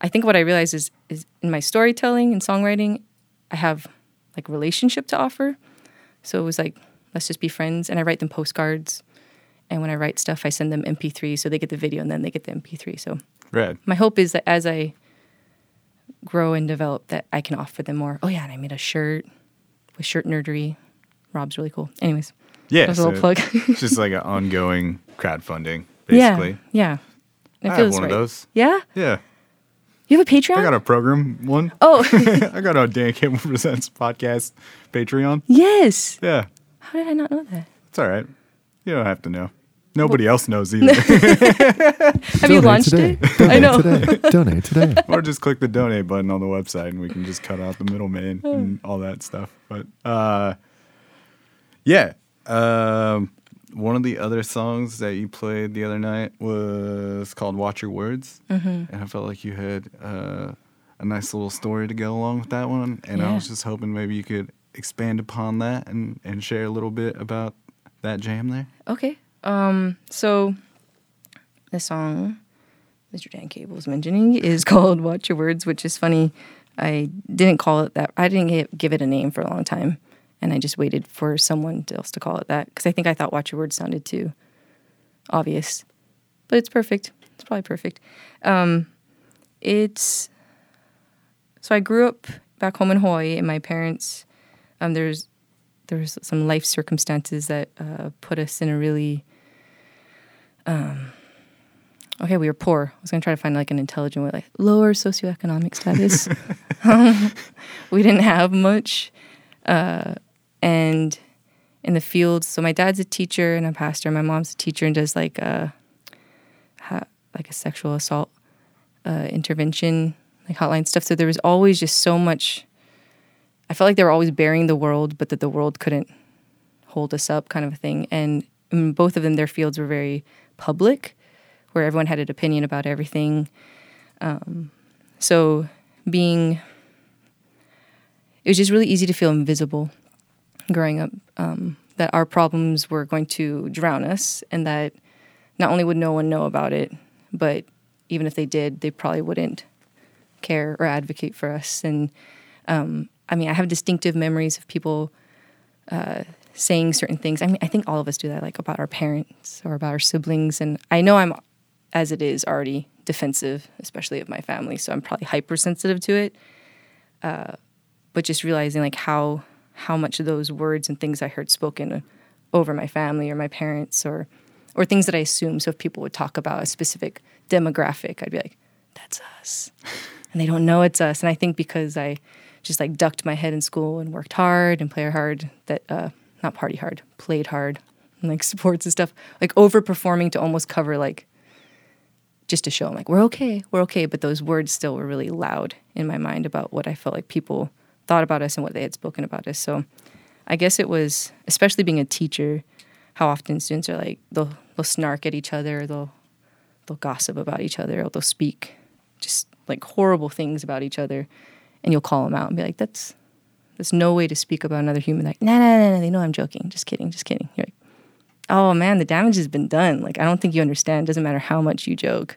I think what I realized is is in my storytelling and songwriting, I have like a relationship to offer. So it was like let's just be friends, and I write them postcards. And when I write stuff, I send them MP3, so they get the video and then they get the MP3. So Red. my hope is that as I grow and develop, that I can offer them more. Oh yeah, and I made a shirt with shirt nerdery. Rob's really cool. Anyways, Yeah. that's a little plug. it's just like an ongoing crowdfunding, basically. Yeah, yeah. It I have one right. of those. Yeah, Yeah. you have a Patreon. I got a program one. oh I got a Dan Cable Presents podcast Patreon. yes. Yeah. How did I not know that? It's all right. You don't have to know. Nobody else knows either. Have you launched today. it? I know. Today. Donate today. or just click the donate button on the website and we can just cut out the middleman and all that stuff. But uh, yeah, um, one of the other songs that you played the other night was called "Watch Your Words," and I felt like you had uh, a nice little story to go along with that one. And I was just hoping maybe you could expand upon that and and share a little bit about that jam there. Okay. Um. So, the song Mr. Dan Cable was mentioning is called "Watch Your Words," which is funny. I didn't call it that. I didn't give it a name for a long time, and I just waited for someone else to call it that because I think I thought "Watch Your Words" sounded too obvious, but it's perfect. It's probably perfect. Um, it's so I grew up back home in Hawaii, and my parents. Um, there's there's some life circumstances that uh, put us in a really um, okay we were poor. I was going to try to find like an intelligent way like lower socioeconomic status. We didn't have much uh, and in the fields so my dad's a teacher and a pastor. My mom's a teacher and does like a ha- like a sexual assault uh, intervention like hotline stuff. So there was always just so much I felt like they were always bearing the world, but that the world couldn't hold us up, kind of a thing. And in both of them, their fields were very public, where everyone had an opinion about everything. Um, so being, it was just really easy to feel invisible growing up. Um, that our problems were going to drown us, and that not only would no one know about it, but even if they did, they probably wouldn't care or advocate for us. And um, I mean, I have distinctive memories of people uh, saying certain things. I mean, I think all of us do that, like about our parents or about our siblings. And I know I'm, as it is, already defensive, especially of my family. So I'm probably hypersensitive to it. Uh, but just realizing like how how much of those words and things I heard spoken over my family or my parents or or things that I assume. So if people would talk about a specific demographic, I'd be like, "That's us," and they don't know it's us. And I think because I just like ducked my head in school and worked hard and played hard, that uh, not party hard, played hard, and like sports and stuff, like overperforming to almost cover like just to show them like we're okay, we're okay. But those words still were really loud in my mind about what I felt like people thought about us and what they had spoken about us. So I guess it was, especially being a teacher, how often students are like they'll they'll snark at each other, they'll they'll gossip about each other, or they'll speak just like horrible things about each other, and you'll call them out and be like, "That's there's no way to speak about another human." Like, no, no, no, no, they know I'm joking. Just kidding, just kidding. You're like, oh man, the damage has been done. Like, I don't think you understand. Doesn't matter how much you joke,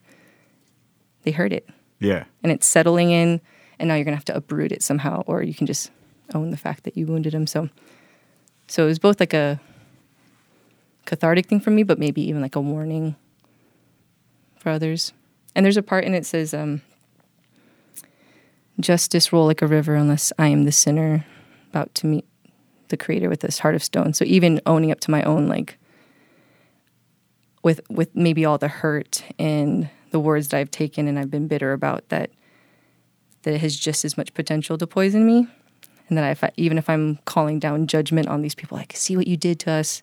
they heard it, Yeah. and it's settling in, and now you're gonna have to uproot it somehow, or you can just own the fact that you wounded him. So, so it was both like a cathartic thing for me, but maybe even like a warning for others. And there's a part in it says, um, "Justice roll like a river, unless I am the sinner about to meet the Creator with this heart of stone." So even owning up to my own like, with with maybe all the hurt and the words that I've taken and I've been bitter about that, that it has just as much potential to poison me, and that if I, even if I'm calling down judgment on these people, like see what you did to us,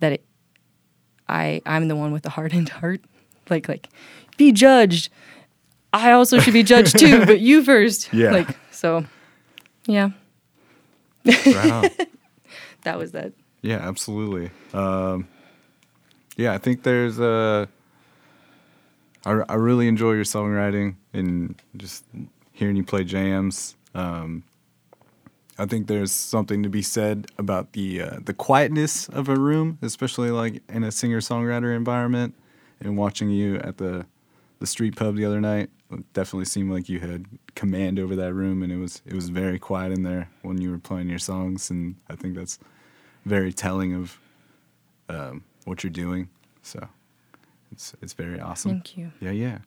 that it, I I'm the one with the hardened heart, like like be judged. I also should be judged too, but you first. Yeah. Like so, yeah, Right that was that. Yeah, absolutely. Um, yeah, I think there's a. I, I really enjoy your songwriting and just hearing you play jams. Um, I think there's something to be said about the uh, the quietness of a room, especially like in a singer songwriter environment. And watching you at the the street pub the other night it definitely seemed like you had command over that room, and it was it was very quiet in there when you were playing your songs. And I think that's very telling of um, what you're doing. So it's it's very awesome. Thank you. Yeah, yeah.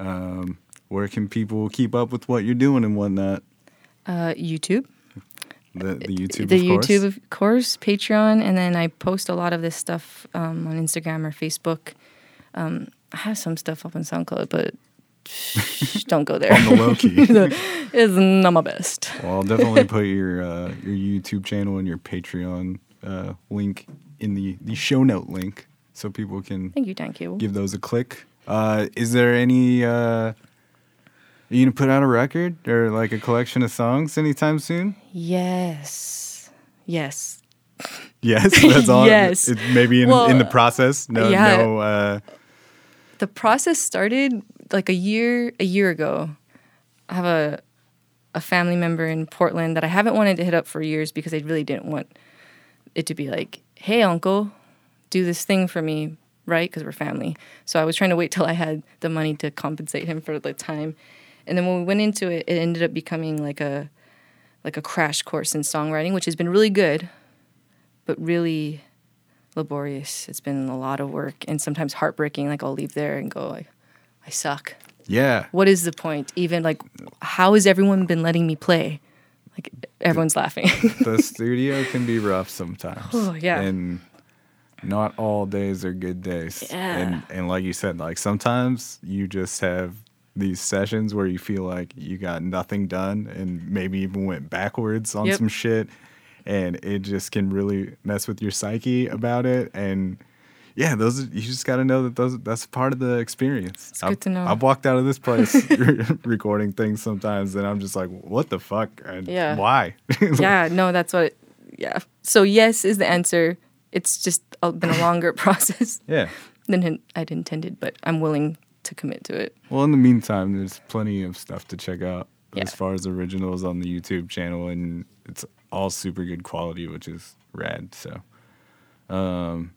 Um, where can people keep up with what you're doing and whatnot? Uh, YouTube. The the YouTube, the of course. YouTube, of course, Patreon, and then I post a lot of this stuff um, on Instagram or Facebook. Um, I have some stuff up on SoundCloud, but shh, don't go there. on the low key. it's not my best. well, I'll definitely put your uh, your YouTube channel and your Patreon uh, link in the the show note link so people can Thank you, thank you. give those a click. Uh, is there any? Uh, are you gonna put out a record or like a collection of songs anytime soon? Yes, yes. Yes, that's all. Yes. It's maybe in, Well, in the process. No, yeah. no. Uh, The process started like a year a year ago. I have a a family member in Portland that I haven't wanted to hit up for years because I really didn't want it to be like, "Hey, uncle, do this thing for me." Right, because we're family. So I was trying to wait till I had the money to compensate him for the time, and then when we went into it, it ended up becoming like a like a crash course in songwriting, which has been really good, but really laborious. It's been a lot of work and sometimes heartbreaking. Like I'll leave there and go like, I suck. yeah. What is the point? Even like, how has everyone been letting me play? Like everyone's laughing. the studio can be rough sometimes. Oh, yeah. And not all days are good days. Yeah. And and like you said, like sometimes you just have these sessions where you feel like you got nothing done and maybe even went backwards on Yep. some shit. And it just can really mess with your psyche about it. And yeah, those are- you just got to know that those that's part of the experience. It's I've, good to know. I've walked out of this place recording things sometimes, and I'm just like, what the fuck? And Yeah. Why? yeah, no, that's what. It, yeah. So yes is the answer. it's just a, been a longer process Yeah. than I'd intended, but I'm willing to commit to it. Well, in the meantime, there's plenty of stuff to check out Yeah. as far as originals on the YouTube channel, and it's all super good quality, which is rad. So, um,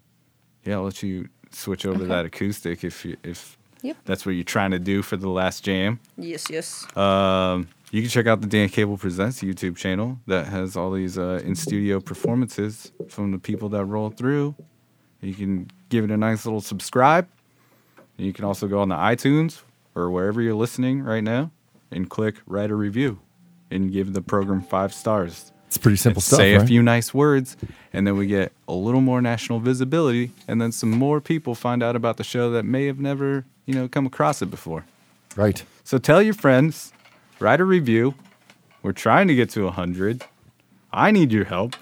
yeah, I'll let you switch over to Okay. that acoustic if you, if Yep. that's what you're trying to do for the last jam. Yes, yes. Um, you can check out the Dan Cable Presents YouTube channel that has all these uh, in studio performances from the people that roll through. You can give it a nice little subscribe. You can also go on the iTunes or wherever you're listening right now and click write a review and give the program five stars. It's pretty simple stuff. Say right? a few nice words, and then we get a little more national visibility, and then some more people find out about the show that may have never, you know, come across it before. Right. So tell your friends, write a review. We're trying to get to 100. I need your help.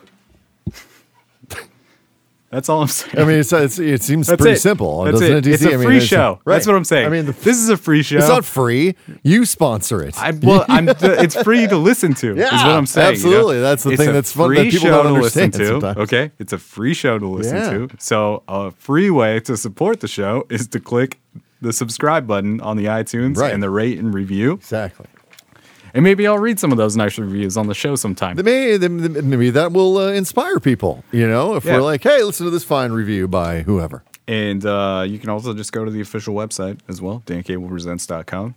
That's all I'm saying. I mean, it's, it's it seems That's pretty it. simple, That's doesn't it. it? It's DC? a I mean, free it's- show. right. That's what I'm saying. I mean, the, this is a free show. it's not free. You sponsor it. I, well, I'm. it's free to listen to. is what I'm saying. you know? absolutely. That's the It's thing a that's fun that people show don't to listen understand to. sometimes. Okay, it's a free show to listen Yeah. to. So a free way to support the show is to click the subscribe button on the iTunes Right. and the rate and review. exactly. And maybe I'll read some of those nice reviews on the show sometime. Maybe, maybe that will uh, inspire people. You know, if Yeah. we're like, hey, listen to this fine review by whoever. And uh, you can also just go to the official website as well, dancablepresents.com.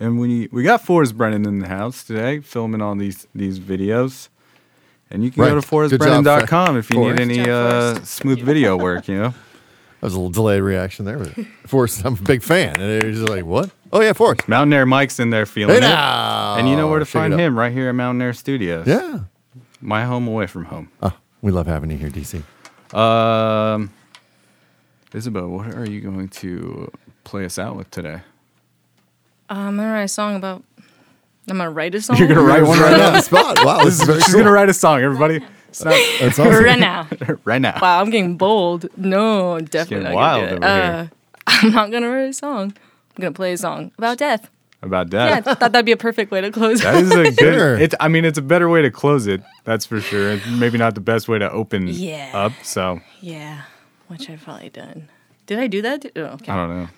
And we we got Forrest Brennan in the house today, filming all these these videos. And you can go Right. to Good job, forrestbrennan.com if you Forrest. need any uh, smooth video work, you know? That was a little delayed reaction there. But Forrest, I'm a big fan. And it's just like, what? Oh, yeah, Forrest. Mountaineer Mike's in there feeling Hey it. now. And you know where to Shake it find him right here at Mountaineer Studios. Yeah. My home away from home. Oh, we love having you here, DC. Um, Isabel, what are you going to play us out with today? Uh, I'm gonna write a song about. I'm gonna write a song. You're gonna write one right on now. the spot. Wow, this is very She's cool. gonna write a song, everybody. It's not That's awesome. right now. right now. Wow, I'm getting bold. No, definitely getting not wild gonna do it. over here. Uh, I'm not gonna write a song. I'm gonna play a song about death. About death. Yeah, I thought that'd be a perfect way to close. It. That is a good. Sure. It, I mean, it's a better way to close it. That's for sure. It's maybe not the best way to open Yeah. up. So yeah, which I've probably done. Did I do that? Oh, okay. I don't know.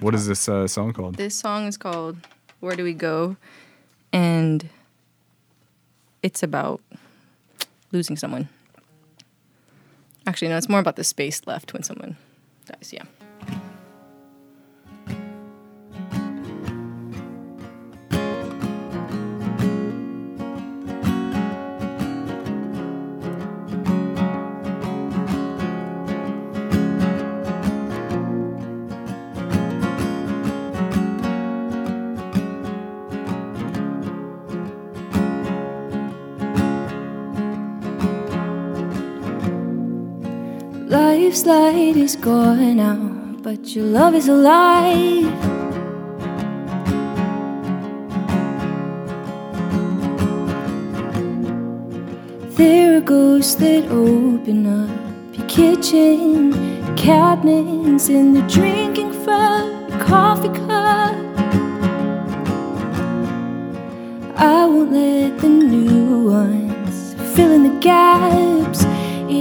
What is this uh, song called? This song is called "Where Do We Go," and it's about losing someone. Actually, no, it's more about the space left when someone dies. Yeah. Life's light is gone now, but your love is alive. There are ghosts that open up your kitchen cabinets and they're drinking from your coffee cup. I won't let the new ones fill in the gaps.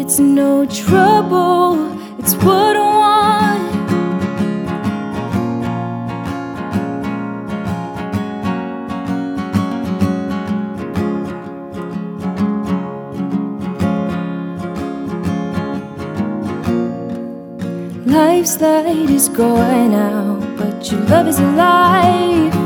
It's no trouble, it's what I want. Life's light is gone out, but your love is alive.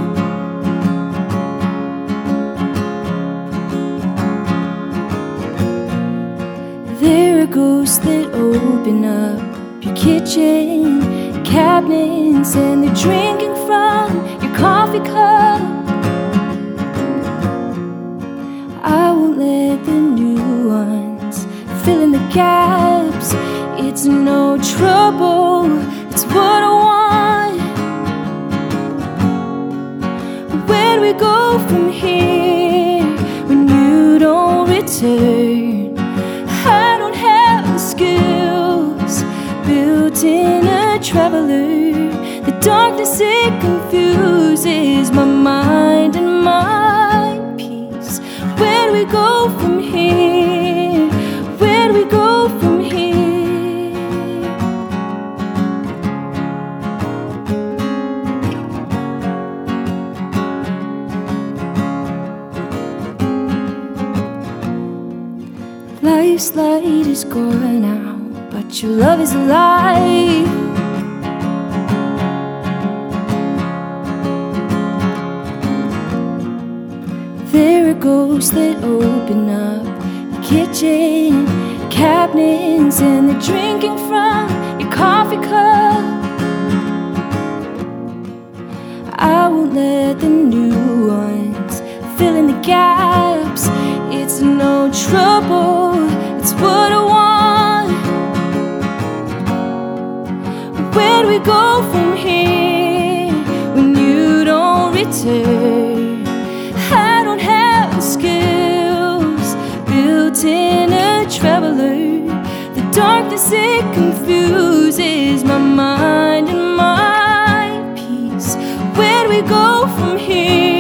Ghosts that open up your kitchen cabinets and they're drinking from your coffee cup. I won't let the new ones fill in the gaps. It's no trouble, it's what I want. Where do we go from here when you don't return? color. The darkness it confuses my mind and my peace. Where do we go from here? Where do we go from here? Life's light is gone out, but your love is alive. Ghosts that open up your kitchen cabinets and they're drinking from your coffee cup. I won't let the new ones fill in the gaps. It's no trouble, it's what I want. Where do we go from here when you don't return? Darkness it confuses my mind and my peace. Where do we go from here?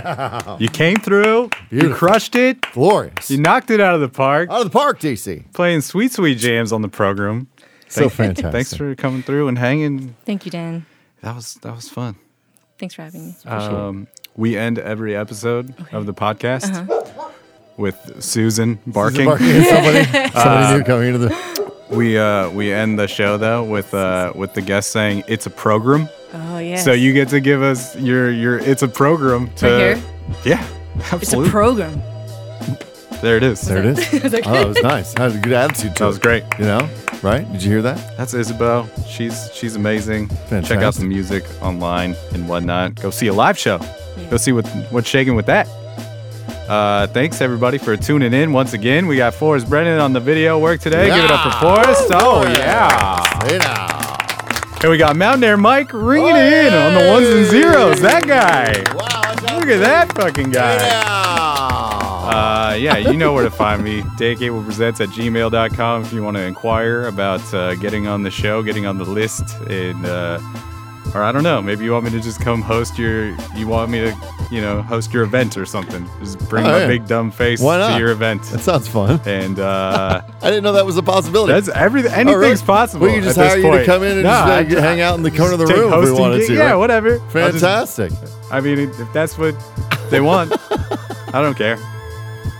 Hey. You came through. You crushed it. Glorious. You knocked it out of the park. Out of the park, DC. Playing sweet, sweet jams on the program. So fantastic. Thanks for coming through and hanging. Thank you, Dan. That was that was fun. Thanks for having me. Um, we end every episode of the podcast Uh-huh. with Susan barking. Barking at somebody. somebody new coming into the. We uh, we end the show though with uh, with the guest saying it's a program. Oh yeah. So you get to give us your your it's a program to Right here? Yeah, Absolutely. It's a absolutely. program. there it is. There it is. It's like- Oh, that was nice. Had a good attitude to That was great. You know, right? Did you hear that? That's Isabel. She's she's amazing. Fantastic. Check out Fantastic. the music online and whatnot. Go see a live show. Go see what what's shaking with that. Uh, thanks everybody for tuning in once again. We got Forrest Brennan on the video work today. Give it up for Forrest. Oh Forrest. yeah. Hey. And we got Mountain Air Mike ringing in on the ones and zeros. That guy. Wow. Look at that fucking guy. Yeah. Uh, yeah, you know where to find me. DanCablePresents at gmail.com if you want to inquire about uh, getting on the show, getting on the list, and uh, or I don't know, maybe you want me to just come host your, you want me to, you know, host your event or something. Just bring Oh, my yeah. big dumb face to your event, that sounds fun. and uh, I didn't know that was a possibility. that's everything. Anything's possible. We could just hire you to come in and No, just uh, I- hang out in the corner of the room if we wanted gig- to. Yeah, right? whatever. I'll just- Fantastic. I mean, if that's what they want, I don't care.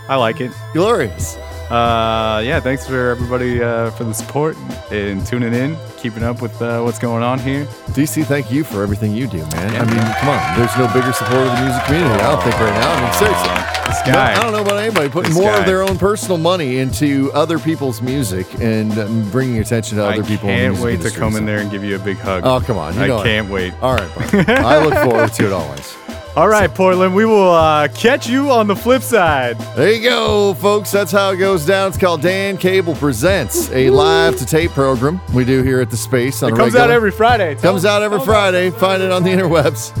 I like it. Glorious. Uh, yeah, thanks for everybody uh, for the support and tuning in, keeping up with uh, what's going on here. DC, thank you for everything you do, man. I mean, come on. There's no bigger supporter of the music community, I don't think, right now. I mean, seriously. This No, guy, I don't know about anybody putting more guy. of their own personal money into other people's music and um, bringing attention to I other people. in the can't wait to come so- in there and give you a big hug. Oh, come on. You I know it. can't wait. All right. I look forward to it always. All right, Portland. We will uh, catch you on the flip side. There you go, folks. That's how it goes down. It's called Dan Cable Presents, a live to tape program we do here at the Space on It comes out every Friday. Tell Comes out every Friday. Find it on the interwebs.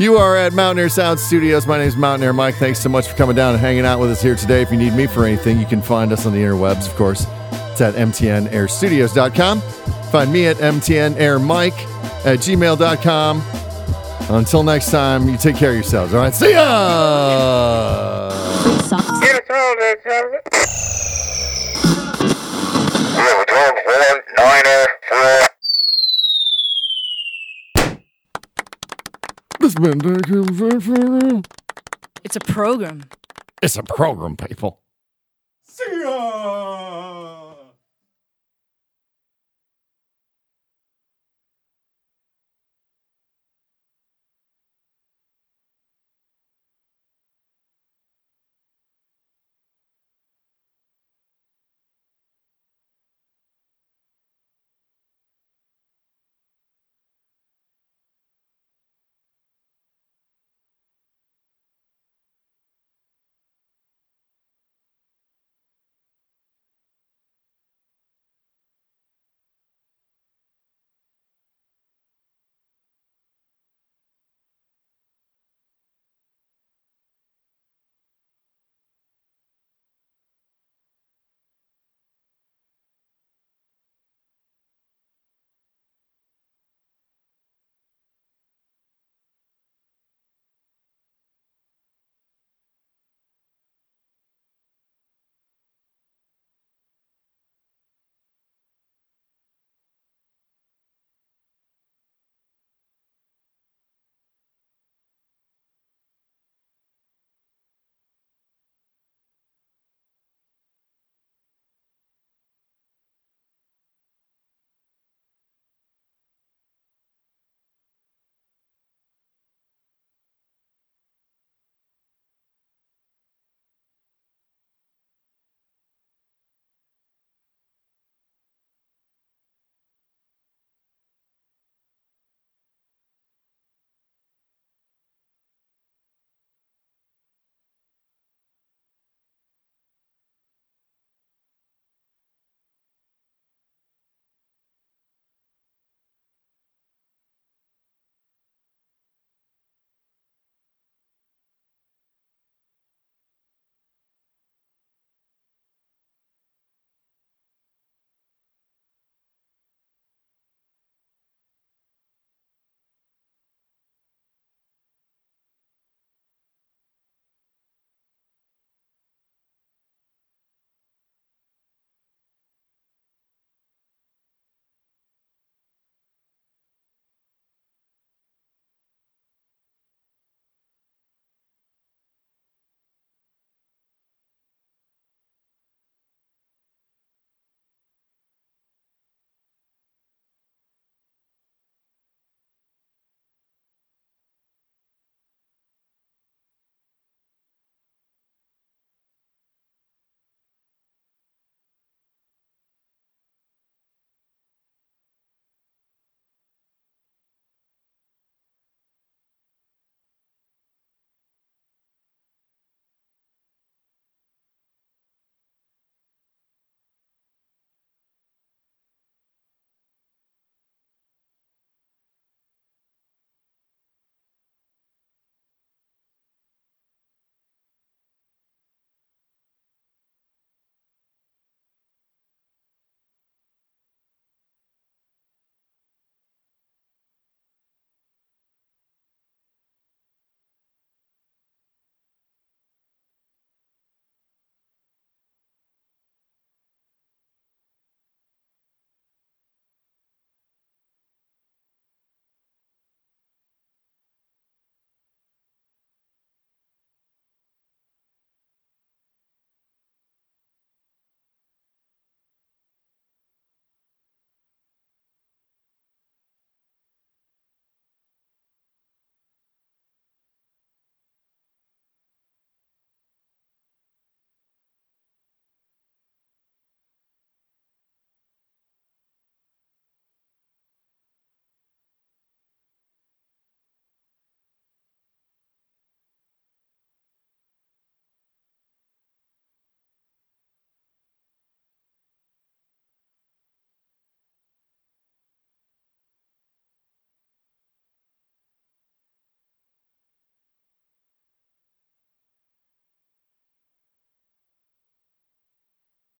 You are at Mountain Air Sound Studios. My name is Mountain Air Mike. Thanks so much for coming down and hanging out with us here today. If you need me for anything, you can find us on the interwebs, of course. It's at mtnairstudios.com. Find me at mtnairmike at gmail.com. Until next time, you take care of yourselves. All right, see ya. This been Dan Cable It's a program. It's a program, people. See